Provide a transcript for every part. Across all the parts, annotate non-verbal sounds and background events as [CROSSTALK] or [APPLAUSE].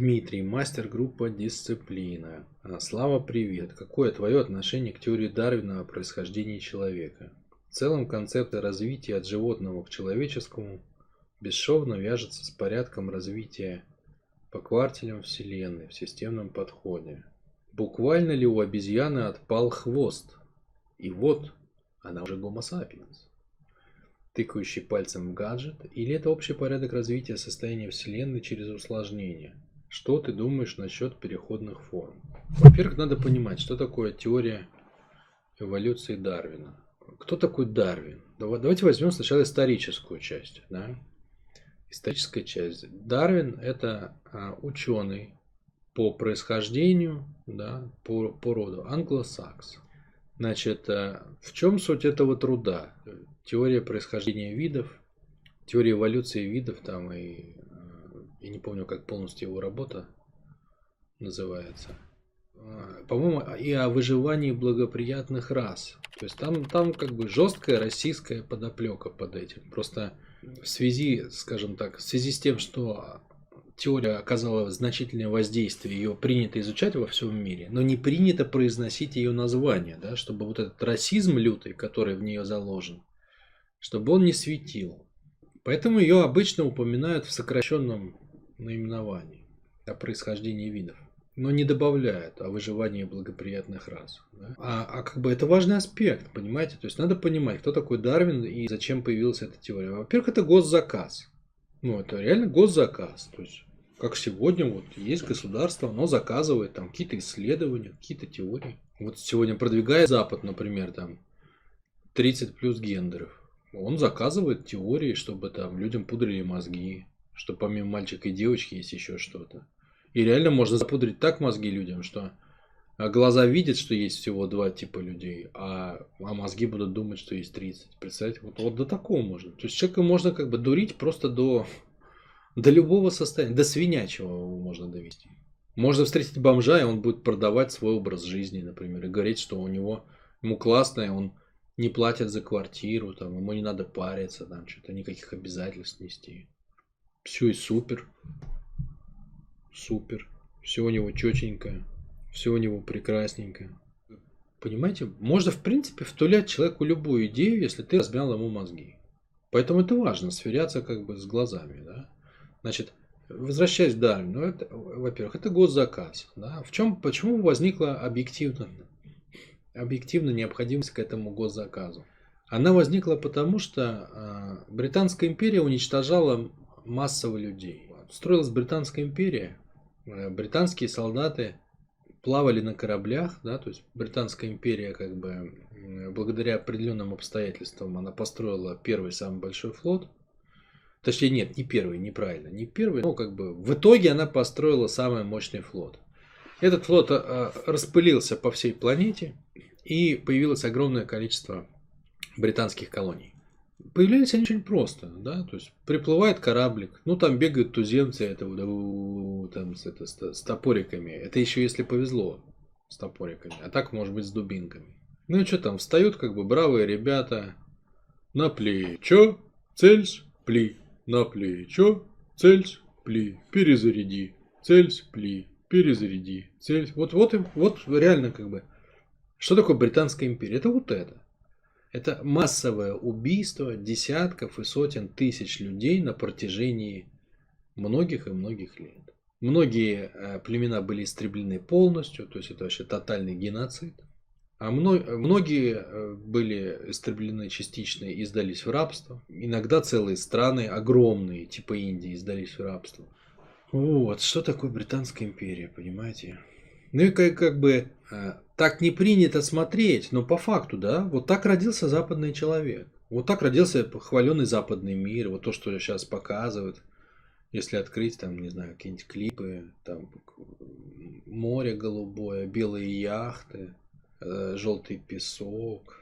Дмитрий, мастер группа «Дисциплина». А, Слава, привет. Какое твое отношение к теории Дарвина о происхождении человека? В целом концепты развития от животного к человеческому бесшовно вяжется с порядком развития по квартелям Вселенной в системном подходе. Буквально ли у обезьяны отпал хвост? И вот она уже гомо тыкающий пальцем в гаджет, или это общий порядок развития состояния Вселенной через усложнение? Что ты думаешь насчет переходных форм? Во-первых, надо понимать, что такое теория эволюции Дарвина. Кто такой Дарвин? Давайте возьмем сначала историческую часть. Да? Историческая часть. Дарвин – это а, ученый по происхождению, да, по, по роду, англосакс. Значит, а, в чем суть этого труда? теория происхождения видов, теория эволюции видов там и я не помню, как полностью его работа называется. А, по-моему, и о выживании благоприятных рас. То есть там, там как бы жесткая российская подоплека под этим. Просто в связи, скажем так, в связи с тем, что теория оказала значительное воздействие, ее принято изучать во всем мире, но не принято произносить ее название, да, чтобы вот этот расизм лютый, который в нее заложен, чтобы он не светил. Поэтому ее обычно упоминают в сокращенном наименовании о происхождении видов, но не добавляют о выживании благоприятных рас. Да? А, а как бы это важный аспект, понимаете? То есть надо понимать, кто такой Дарвин и зачем появилась эта теория. Во-первых, это госзаказ. Ну, это реально госзаказ. То есть, как сегодня вот есть государство, оно заказывает там какие-то исследования, какие-то теории. Вот сегодня продвигает Запад, например, там 30 плюс гендеров он заказывает теории, чтобы там людям пудрили мозги, что помимо мальчика и девочки есть еще что-то. И реально можно запудрить так мозги людям, что а, глаза видят, что есть всего два типа людей, а, а мозги будут думать, что есть 30. Представляете, вот, вот до такого можно. То есть человека можно как бы дурить просто до, до любого состояния, до свинячего можно довести. Можно встретить бомжа, и он будет продавать свой образ жизни, например, и говорить, что у него ему классно, и он не платят за квартиру, там, ему не надо париться, там, что-то никаких обязательств нести. Все и супер. Супер. Все у него четенькое. Все у него прекрасненько. Понимаете, можно в принципе втулять человеку любую идею, если ты размял ему мозги. Поэтому это важно, сверяться как бы с глазами. Да? Значит, возвращаясь Дарвину, ну, это, во-первых, это госзаказ. Да? В чем, почему возникла объективно объективно необходимость к этому госзаказу. Она возникла потому, что а, Британская империя уничтожала массово людей. Строилась Британская империя, э, британские солдаты плавали на кораблях, да, то есть Британская империя как бы благодаря определенным обстоятельствам она построила первый самый большой флот. Точнее, нет, не первый, неправильно, не первый, но как бы в итоге она построила самый мощный флот. Этот флот а, распылился по всей планете, и появилось огромное количество британских колоний. Появлялись они очень просто, да, то есть приплывает кораблик, ну там бегают туземцы это, там с, это, с топориками, это еще если повезло с топориками, а так может быть с дубинками. Ну и что там, встают как бы бравые ребята на плечо, цельсь, пли, на плечо, цельсь, пли, перезаряди, цельсь, пли, перезаряди, цельсь. Вот, вот, вот реально как бы что такое Британская империя? Это вот это. Это массовое убийство десятков и сотен тысяч людей на протяжении многих и многих лет. Многие э, племена были истреблены полностью, то есть это вообще тотальный геноцид. А многие э, были истреблены частично и сдались в рабство. Иногда целые страны, огромные, типа Индии, сдались в рабство. Вот, что такое Британская империя, понимаете? Ну и как, как бы э, так не принято смотреть, но по факту, да, вот так родился западный человек. Вот так родился похваленный западный мир, вот то, что сейчас показывают. Если открыть, там, не знаю, какие-нибудь клипы, там, море голубое, белые яхты, э, желтый песок,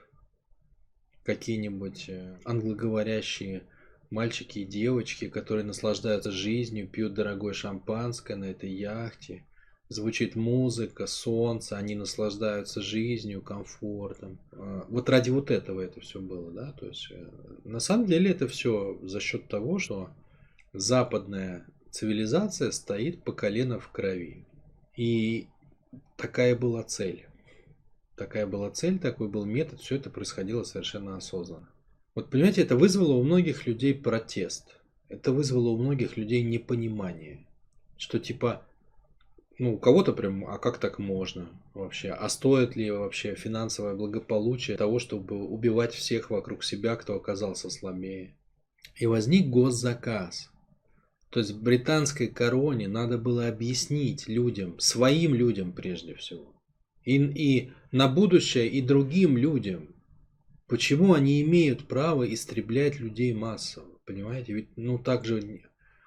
какие-нибудь э, англоговорящие мальчики и девочки, которые наслаждаются жизнью, пьют дорогое шампанское на этой яхте, звучит музыка, солнце, они наслаждаются жизнью, комфортом. А, вот ради вот этого это все было, да, то есть э, на самом деле это все за счет того, что западная цивилизация стоит по колено в крови. И такая была цель. Такая была цель, такой был метод, все это происходило совершенно осознанно. Вот понимаете, это вызвало у многих людей протест. Это вызвало у многих людей непонимание. Что типа, ну, у кого-то прям, а как так можно вообще? А стоит ли вообще финансовое благополучие того, чтобы убивать всех вокруг себя, кто оказался слабее? И возник госзаказ. То есть британской короне надо было объяснить людям, своим людям прежде всего, и, и на будущее, и другим людям, почему они имеют право истреблять людей массово. Понимаете? Ведь, ну, так же,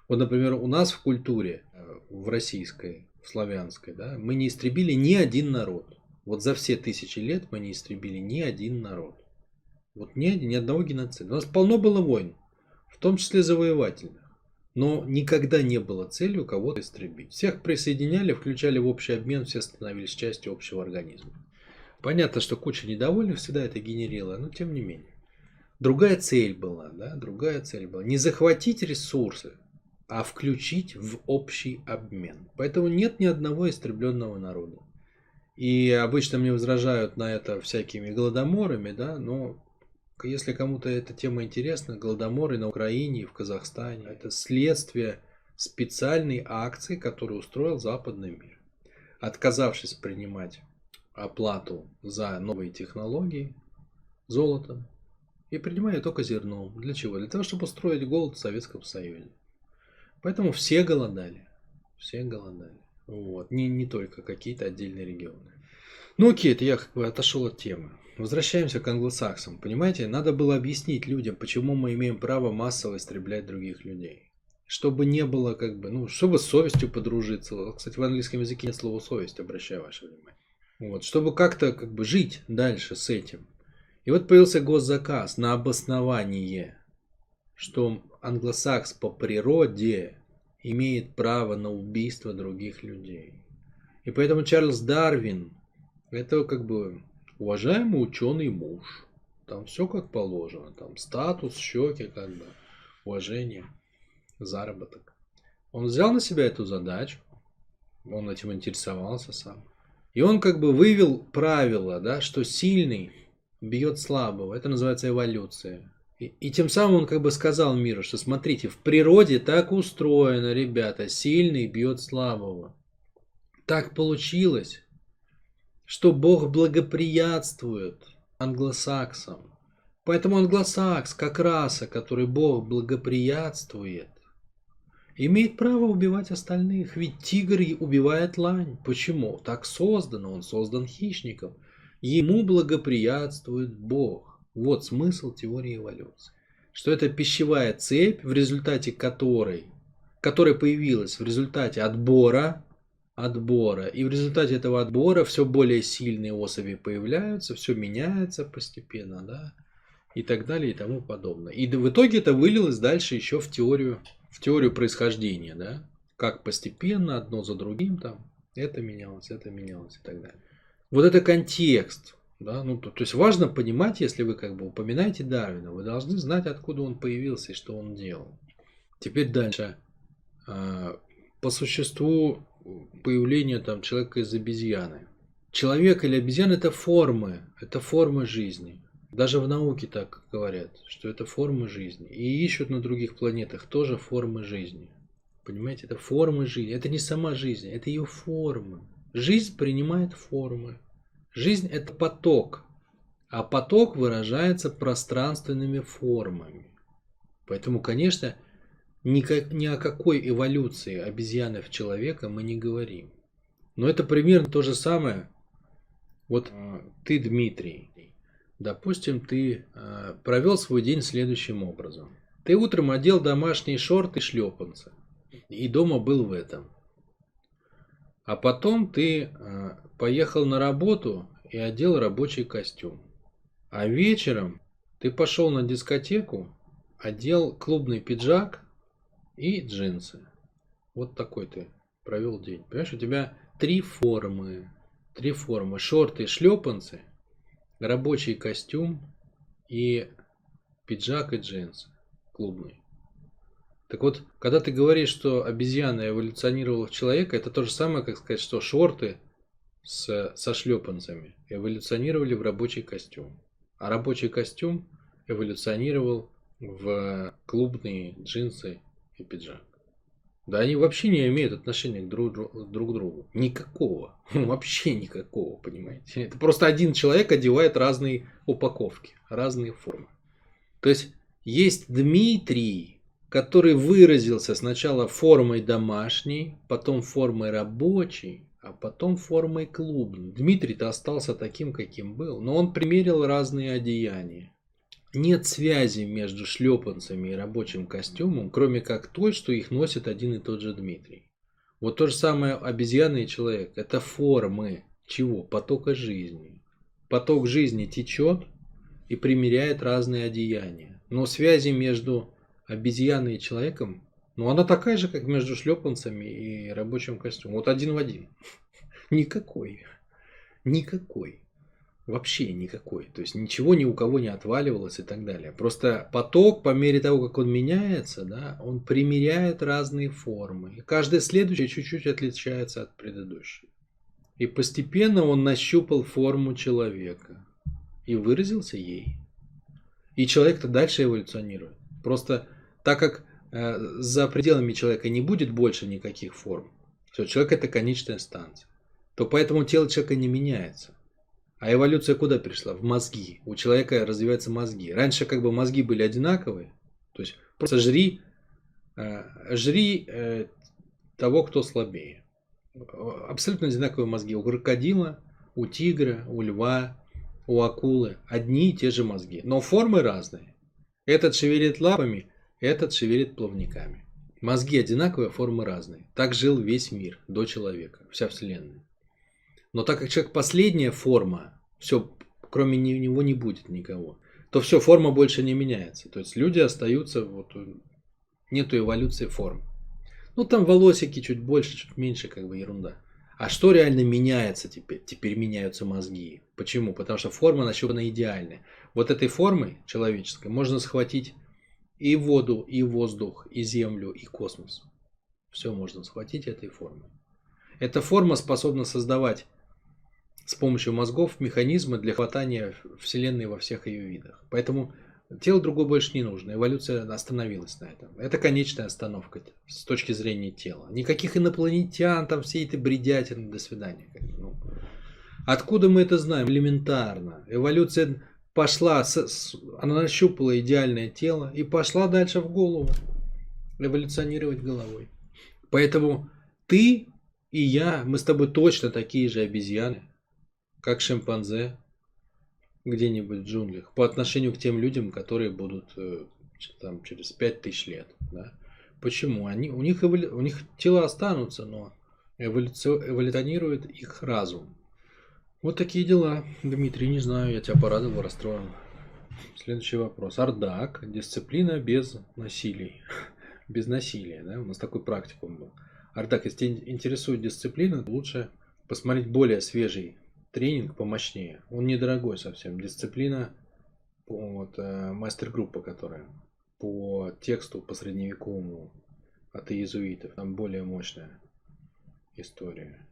вот, например, у нас в культуре, э, в российской, славянской, да, мы не истребили ни один народ. Вот за все тысячи лет мы не истребили ни один народ. Вот ни, ни одного геноцида. У нас полно было войн в том числе завоевательных. Но никогда не было целью кого-то истребить. Всех присоединяли, включали в общий обмен, все становились частью общего организма. Понятно, что куча недовольных всегда это генерила, но тем не менее. Другая цель была, да, другая цель была. Не захватить ресурсы, а включить в общий обмен. Поэтому нет ни одного истребленного народа. И обычно мне возражают на это всякими голодоморами, да, но если кому-то эта тема интересна, голодоморы на Украине и в Казахстане – это следствие специальной акции, которую устроил западный мир. Отказавшись принимать оплату за новые технологии золотом и принимая только зерном. Для чего? Для того, чтобы устроить голод в Советском Союзе. Поэтому все голодали. Все голодали. Вот. Не, не только какие-то отдельные регионы. Ну окей, это я как бы отошел от темы. Возвращаемся к англосаксам. Понимаете, надо было объяснить людям, почему мы имеем право массово истреблять других людей. Чтобы не было как бы, ну, чтобы с совестью подружиться. Кстати, в английском языке нет слова совесть, обращаю ваше внимание. Вот, чтобы как-то как бы жить дальше с этим. И вот появился госзаказ на обоснование, что англосакс по природе имеет право на убийство других людей. И поэтому Чарльз Дарвин, это как бы уважаемый ученый муж. Там все как положено. Там статус, щеки, как бы, уважение, заработок. Он взял на себя эту задачу. Он этим интересовался сам. И он как бы вывел правило, да, что сильный бьет слабого. Это называется эволюция. И, и тем самым он как бы сказал миру, что смотрите, в природе так устроено, ребята, сильный бьет слабого. Так получилось что Бог благоприятствует англосаксам. Поэтому англосакс, как раса, которой Бог благоприятствует, имеет право убивать остальных. Ведь тигр убивает лань. Почему? Так создано, он создан хищником. Ему благоприятствует Бог. Вот смысл теории эволюции. Что это пищевая цепь, в результате которой, которая появилась в результате отбора отбора. И в результате этого отбора все более сильные особи появляются, все меняется постепенно, да, и так далее и тому подобное. И в итоге это вылилось дальше еще в теорию, в теорию происхождения, да, как постепенно одно за другим там это менялось, это менялось и так далее. Вот это контекст, да, ну, то, то есть важно понимать, если вы как бы упоминаете Дарвина, вы должны знать, откуда он появился и что он делал. Теперь дальше. А, по существу появления там человека из обезьяны. Человек или обезьяна это формы, это формы жизни. Даже в науке так говорят, что это формы жизни. И ищут на других планетах тоже формы жизни. Понимаете, это формы жизни. Это не сама жизнь, это ее формы. Жизнь принимает формы. Жизнь это поток. А поток выражается пространственными формами. Поэтому, конечно, Никак, ни о какой эволюции обезьяны в человека мы не говорим. Но это примерно то же самое. Вот а, ты, Дмитрий, допустим, ты а, провел свой день следующим образом. Ты утром одел домашние шорты и шлепанцы. И дома был в этом. А потом ты а, поехал на работу и одел рабочий костюм. А вечером ты пошел на дискотеку, одел клубный пиджак и джинсы. Вот такой ты провел день. Понимаешь, у тебя три формы. Три формы. Шорты, шлепанцы, рабочий костюм и пиджак и джинсы клубный. Так вот, когда ты говоришь, что обезьяна эволюционировала в человека, это то же самое, как сказать, что шорты с, со шлепанцами эволюционировали в рабочий костюм. А рабочий костюм эволюционировал в клубные джинсы и пиджак. Да они вообще не имеют отношения к друг, друг другу. Никакого. [LAUGHS] Вообще никакого, понимаете. Это просто один человек одевает разные упаковки, разные формы. То есть есть Дмитрий, который выразился сначала формой домашней, потом формой рабочей, а потом формой клубной. Дмитрий-то остался таким, каким был, но он примерил разные одеяния. Нет связи между шлепанцами и рабочим костюмом, кроме как той, что их носит один и тот же Дмитрий. Вот то же самое обезьяна человек. Это формы чего? Потока жизни. Поток жизни течет и примеряет разные одеяния. Но связи между обезьяной и человеком, ну она такая же, как между шлепанцами и рабочим костюмом. Вот один в один. [LAUGHS] Никакой. Никакой. Вообще никакой. То есть ничего ни у кого не отваливалось и так далее. Просто поток, по мере того, как он меняется, да, он примеряет разные формы. И каждая следующая чуть-чуть отличается от предыдущей. И постепенно он нащупал форму человека и выразился ей. И человек-то дальше эволюционирует. Просто так как э, за пределами человека не будет больше никаких форм, все, человек это конечная станция, то поэтому тело человека не меняется. А эволюция куда пришла? В мозги. У человека развиваются мозги. Раньше как бы мозги были одинаковые. То есть просто жри, э, жри э, того, кто слабее. Абсолютно одинаковые мозги. У крокодила, у тигра, у льва, у акулы. Одни и те же мозги. Но формы разные. Этот шевелит лапами, этот шевелит плавниками. Мозги одинаковые, формы разные. Так жил весь мир до человека, вся Вселенная. Но так как человек последняя форма, все, кроме него не будет никого, то все, форма больше не меняется. То есть люди остаются, вот, нету эволюции форм. Ну там волосики чуть больше, чуть меньше, как бы ерунда. А что реально меняется теперь? Теперь меняются мозги. Почему? Потому что форма нащупана идеальная. Вот этой формой человеческой можно схватить и воду, и воздух, и землю, и космос. Все можно схватить этой формой. Эта форма способна создавать с помощью мозгов механизмы для хватания Вселенной во всех ее видах. Поэтому тело другое больше не нужно. Эволюция остановилась на этом. Это конечная остановка с точки зрения тела. Никаких инопланетян, там все эти бредятины, до свидания. Ну, откуда мы это знаем? Элементарно. Эволюция пошла, она нащупала идеальное тело и пошла дальше в голову. Эволюционировать головой. Поэтому ты и я, мы с тобой точно такие же обезьяны как шимпанзе где-нибудь в джунглях по отношению к тем людям, которые будут э, там через 5000 лет. Да? Почему? Они, у, них эволю, у них тела останутся, но эволюционирует их разум. Вот такие дела. Дмитрий, не знаю, я тебя порадовал, расстроен. Следующий вопрос. Ардак. Дисциплина без насилий. [LAUGHS] без насилия. Да? У нас такой практикум был. Ардак, если тебя интересует дисциплина, лучше посмотреть более свежий тренинг помощнее. Он недорогой совсем. Дисциплина, вот, э, мастер-группа, которая по тексту, по средневековому от иезуитов. Там более мощная история.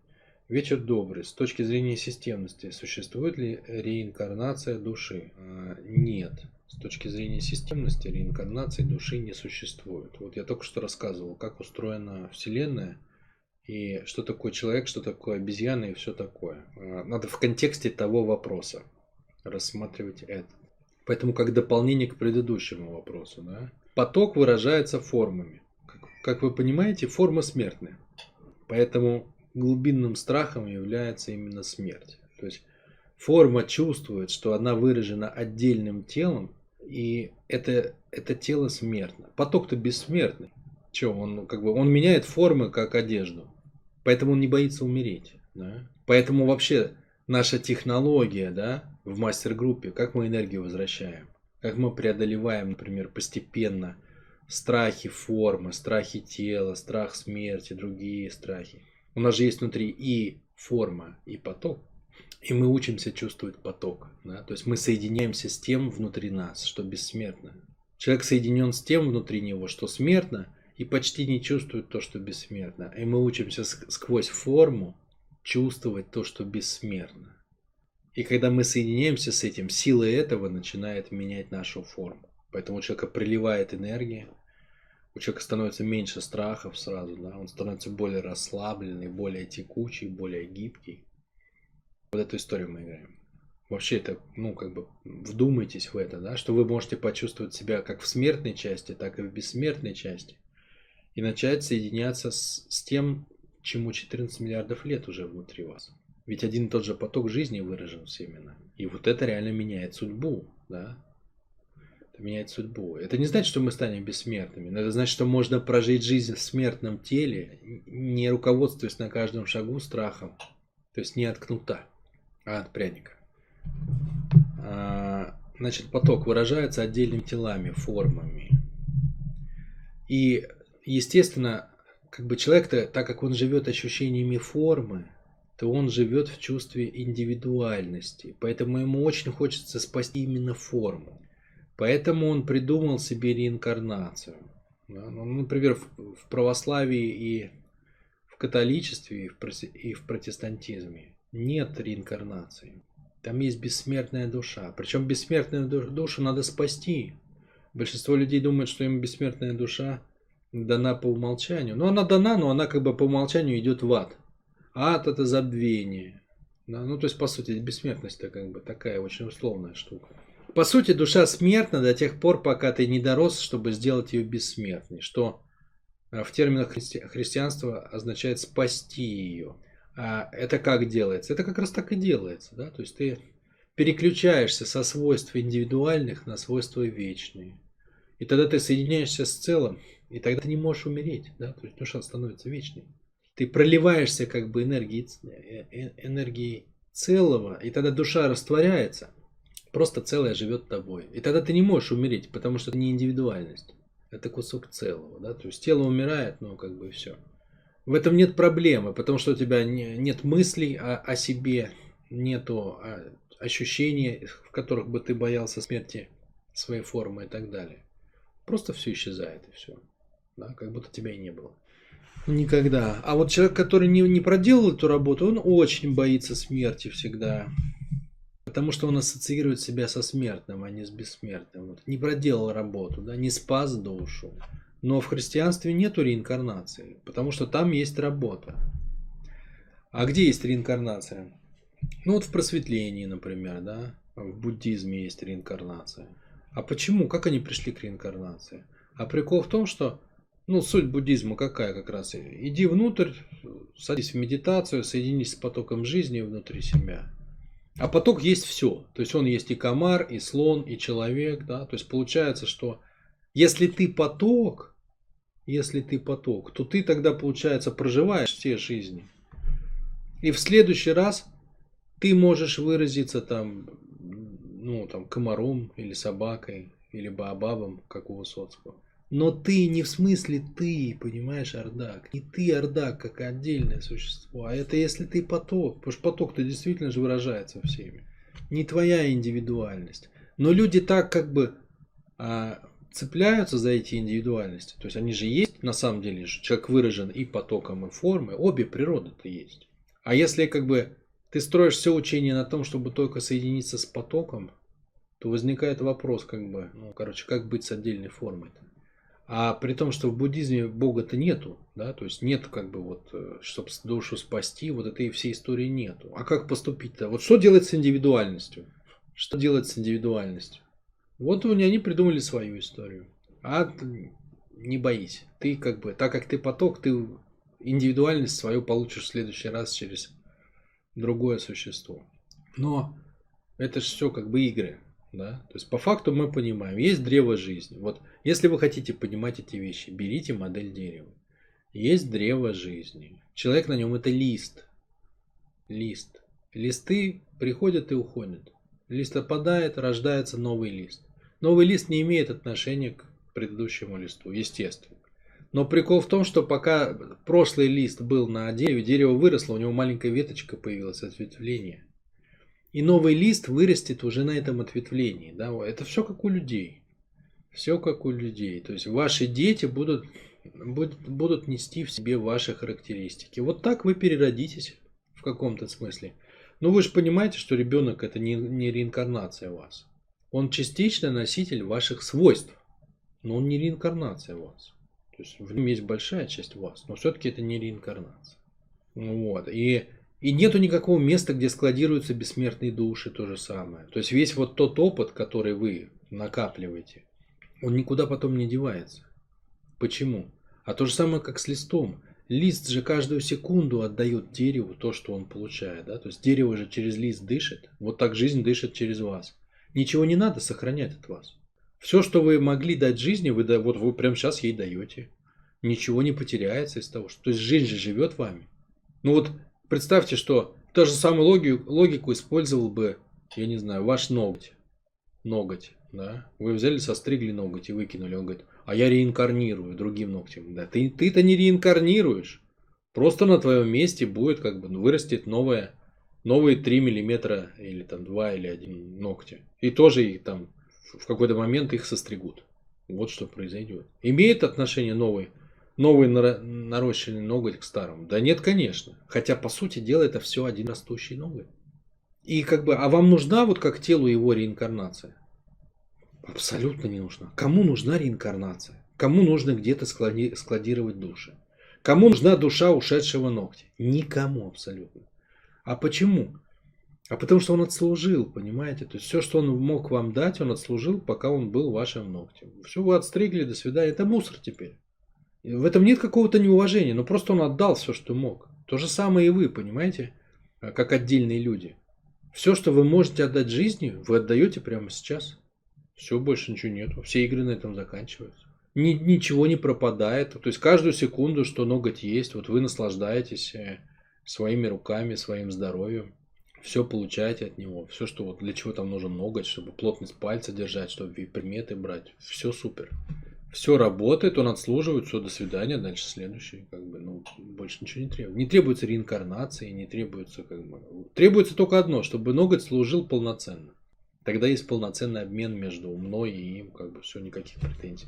Вечер добрый. С точки зрения системности, существует ли реинкарнация души? А, нет. С точки зрения системности, реинкарнации души не существует. Вот я только что рассказывал, как устроена Вселенная – и что такое человек, что такое обезьяна и все такое. А, надо в контексте того вопроса рассматривать это. Поэтому как дополнение к предыдущему вопросу. Да? Поток выражается формами. Как, как вы понимаете, форма смертная. Поэтому глубинным страхом является именно смерть. То есть форма чувствует, что она выражена отдельным телом, и это, это тело смертно. Поток-то бессмертный. Че, он как бы он меняет формы как одежду. Поэтому он не боится умереть. Да? Поэтому вообще наша технология да, в мастер-группе, как мы энергию возвращаем, как мы преодолеваем, например, постепенно страхи формы, страхи тела, страх смерти, другие страхи. У нас же есть внутри и форма, и поток. И мы учимся чувствовать поток. Да? То есть мы соединяемся с тем внутри нас, что бессмертно. Человек соединен с тем внутри него, что смертно, и почти не чувствуют то, что бессмертно. И мы учимся сквозь форму чувствовать то, что бессмертно. И когда мы соединяемся с этим, сила этого начинает менять нашу форму. Поэтому у человека приливает энергия, у человека становится меньше страхов сразу, да, он становится более расслабленный, более текучий, более гибкий. Вот эту историю мы играем. Вообще это, ну, как бы, вдумайтесь в это, да, что вы можете почувствовать себя как в смертной части, так и в бессмертной части. И начать соединяться с, с тем, чему 14 миллиардов лет уже внутри вас. Ведь один и тот же поток жизни выражен всеми нами. И вот это реально меняет судьбу, да. Это судьбу. Это не значит, что мы станем бессмертными, но это значит, что можно прожить жизнь в смертном теле, не руководствуясь на каждом шагу страхом, то есть не от кнута, а от пряника. А, значит, поток выражается отдельными телами, формами. И, естественно, как бы человек-то, так как он живет ощущениями формы, то он живет в чувстве индивидуальности. Поэтому ему очень хочется спасти именно форму. Поэтому он придумал себе реинкарнацию. Ну, например, в православии и в католичестве, и в протестантизме нет реинкарнации. Там есть бессмертная душа. Причем бессмертную душу надо спасти. Большинство людей думают, что им бессмертная душа дана по умолчанию. Ну, она дана, но она как бы по умолчанию идет в ад. Ад это забвение. Да? Ну, то есть, по сути, бессмертность-то как бы такая очень условная штука. По сути, душа смертна до тех пор, пока ты не дорос, чтобы сделать ее бессмертной. Что э, в терминах христи- христианства означает спасти ее. А это как делается? Это как раз так и делается. Да? То есть ты переключаешься со свойств индивидуальных на свойства вечные. И тогда ты соединяешься с целым, и тогда ты не можешь умереть. Да? То есть душа становится вечной. Ты проливаешься как бы энергией, э, э, энергией целого, и тогда душа растворяется. Просто целое живет тобой. И тогда ты не можешь умереть, потому что это не индивидуальность. Это кусок целого. Да? То есть тело умирает, ну как бы все. В этом нет проблемы, потому что у тебя не, нет мыслей о, о себе, нету а, ощущений, в которых бы ты боялся смерти своей формы и так далее. Просто все исчезает и все. Да, как будто тебя и не было. Никогда. А вот человек, который не, не проделал эту работу, он очень боится смерти всегда. Потому что он ассоциирует себя со смертным, а не с бессмертным. Вот. Не проделал работу, да, не спас душу. Но в христианстве нет реинкарнации, потому что там есть работа. А где есть реинкарнация? Ну вот в просветлении, например, да, в буддизме есть реинкарнация. А почему? Как они пришли к реинкарнации? А прикол в том, что, ну, суть буддизма какая как раз? Иди внутрь, садись в медитацию, соединись с потоком жизни внутри себя. А поток есть все. То есть он есть и комар, и слон, и человек, да. То есть получается, что если ты поток, если ты поток, то ты тогда, получается, проживаешь все жизни. И в следующий раз ты можешь выразиться там, ну, там, комаром или собакой, или баобабом, как у Высоцкого. Но ты не в смысле ты, понимаешь, Ардак. Не ты, Ардак, как отдельное существо. А это если ты поток. Потому что поток-то действительно же выражается всеми. Не твоя индивидуальность. Но люди так как бы а, цепляются за эти индивидуальности. То есть они же есть, на самом деле, человек выражен и потоком, и формой. Обе природы-то есть. А если как бы ты строишь все учение на том, чтобы только соединиться с потоком, то возникает вопрос, как бы, ну, короче, как быть с отдельной формой-то. А при том, что в буддизме Бога-то нету, да, то есть нет как бы вот, э, чтобы душу спасти, вот этой всей истории нету. А как поступить-то? Вот что делать с индивидуальностью? Что делать с индивидуальностью? Вот у они придумали свою историю. А не боись. Ты как бы, так как ты поток, ты индивидуальность свою получишь в следующий раз через другое существо. Но это же все как бы игры. Да? То есть по факту мы понимаем, есть древо жизни. Вот если вы хотите понимать эти вещи, берите модель дерева. Есть древо жизни. Человек на нем это лист. Лист. Листы приходят и уходят. Лист опадает, рождается новый лист. Новый лист не имеет отношения к предыдущему листу, естественно. Но прикол в том, что пока прошлый лист был на дереве, дерево выросло, у него маленькая веточка появилась, ответвление. И новый лист вырастет уже на этом ответвлении. Да? Это все как у людей. Все как у людей. То есть ваши дети будут будут нести в себе ваши характеристики. Вот так вы переродитесь в каком-то смысле. Но вы же понимаете, что ребенок это не, не реинкарнация вас. Он частично носитель ваших свойств, но он не реинкарнация вас. То есть в нем есть большая часть вас, но все-таки это не реинкарнация. Вот. И, и нету никакого места, где складируются бессмертные души, то же самое. То есть весь вот тот опыт, который вы накапливаете, он никуда потом не девается. Почему? А то же самое, как с листом. Лист же каждую секунду отдает дереву то, что он получает. Да? То есть дерево же через лист дышит. Вот так жизнь дышит через вас. Ничего не надо сохранять от вас. Все, что вы могли дать жизни, вы, вот вы прямо сейчас ей даете. Ничего не потеряется из того, что... То есть жизнь же живет вами. Ну вот представьте, что ту же самую логику, логику использовал бы, я не знаю, ваш ноготь. Ноготь, да? Вы взяли, состригли ноготь и выкинули. Он говорит, а я реинкарнирую другим ногтем. Да, ты, ты-то не реинкарнируешь. Просто на твоем месте будет как бы вырастет новое, новые 3 миллиметра или там 2 или 1 ногти. И тоже их там в какой-то момент их состригут. Вот что произойдет. Имеет отношение новый, новый нарощенный ноготь к старому? Да нет, конечно. Хотя, по сути дела, это все один растущий ноготь. И как бы, а вам нужна вот как телу его реинкарнация? Абсолютно не нужна. Кому нужна реинкарнация? Кому нужно где-то склади- складировать души? Кому нужна душа ушедшего ногтя? Никому абсолютно. А почему? А потому что он отслужил, понимаете? То есть все, что он мог вам дать, он отслужил, пока он был вашим ногтем. Все, вы отстригли, до свидания. Это мусор теперь. В этом нет какого-то неуважения, но просто он отдал все, что мог. То же самое и вы, понимаете? Как отдельные люди. Все, что вы можете отдать жизни, вы отдаете прямо сейчас. Все, больше ничего нету. Все игры на этом заканчиваются. Ни, ничего не пропадает. То есть каждую секунду, что ноготь есть, вот вы наслаждаетесь э, своими руками, своим здоровьем. Все получаете от него. Все, что вот для чего там нужен ноготь, чтобы плотность пальца держать, чтобы приметы брать. Все супер. Все работает, он отслуживает, все, до свидания, дальше следующий, как бы, ну, больше ничего не требуется. Не требуется реинкарнации, не требуется, как бы, требуется только одно, чтобы ноготь служил полноценно. Тогда есть полноценный обмен между мной и им, как бы все, никаких претензий.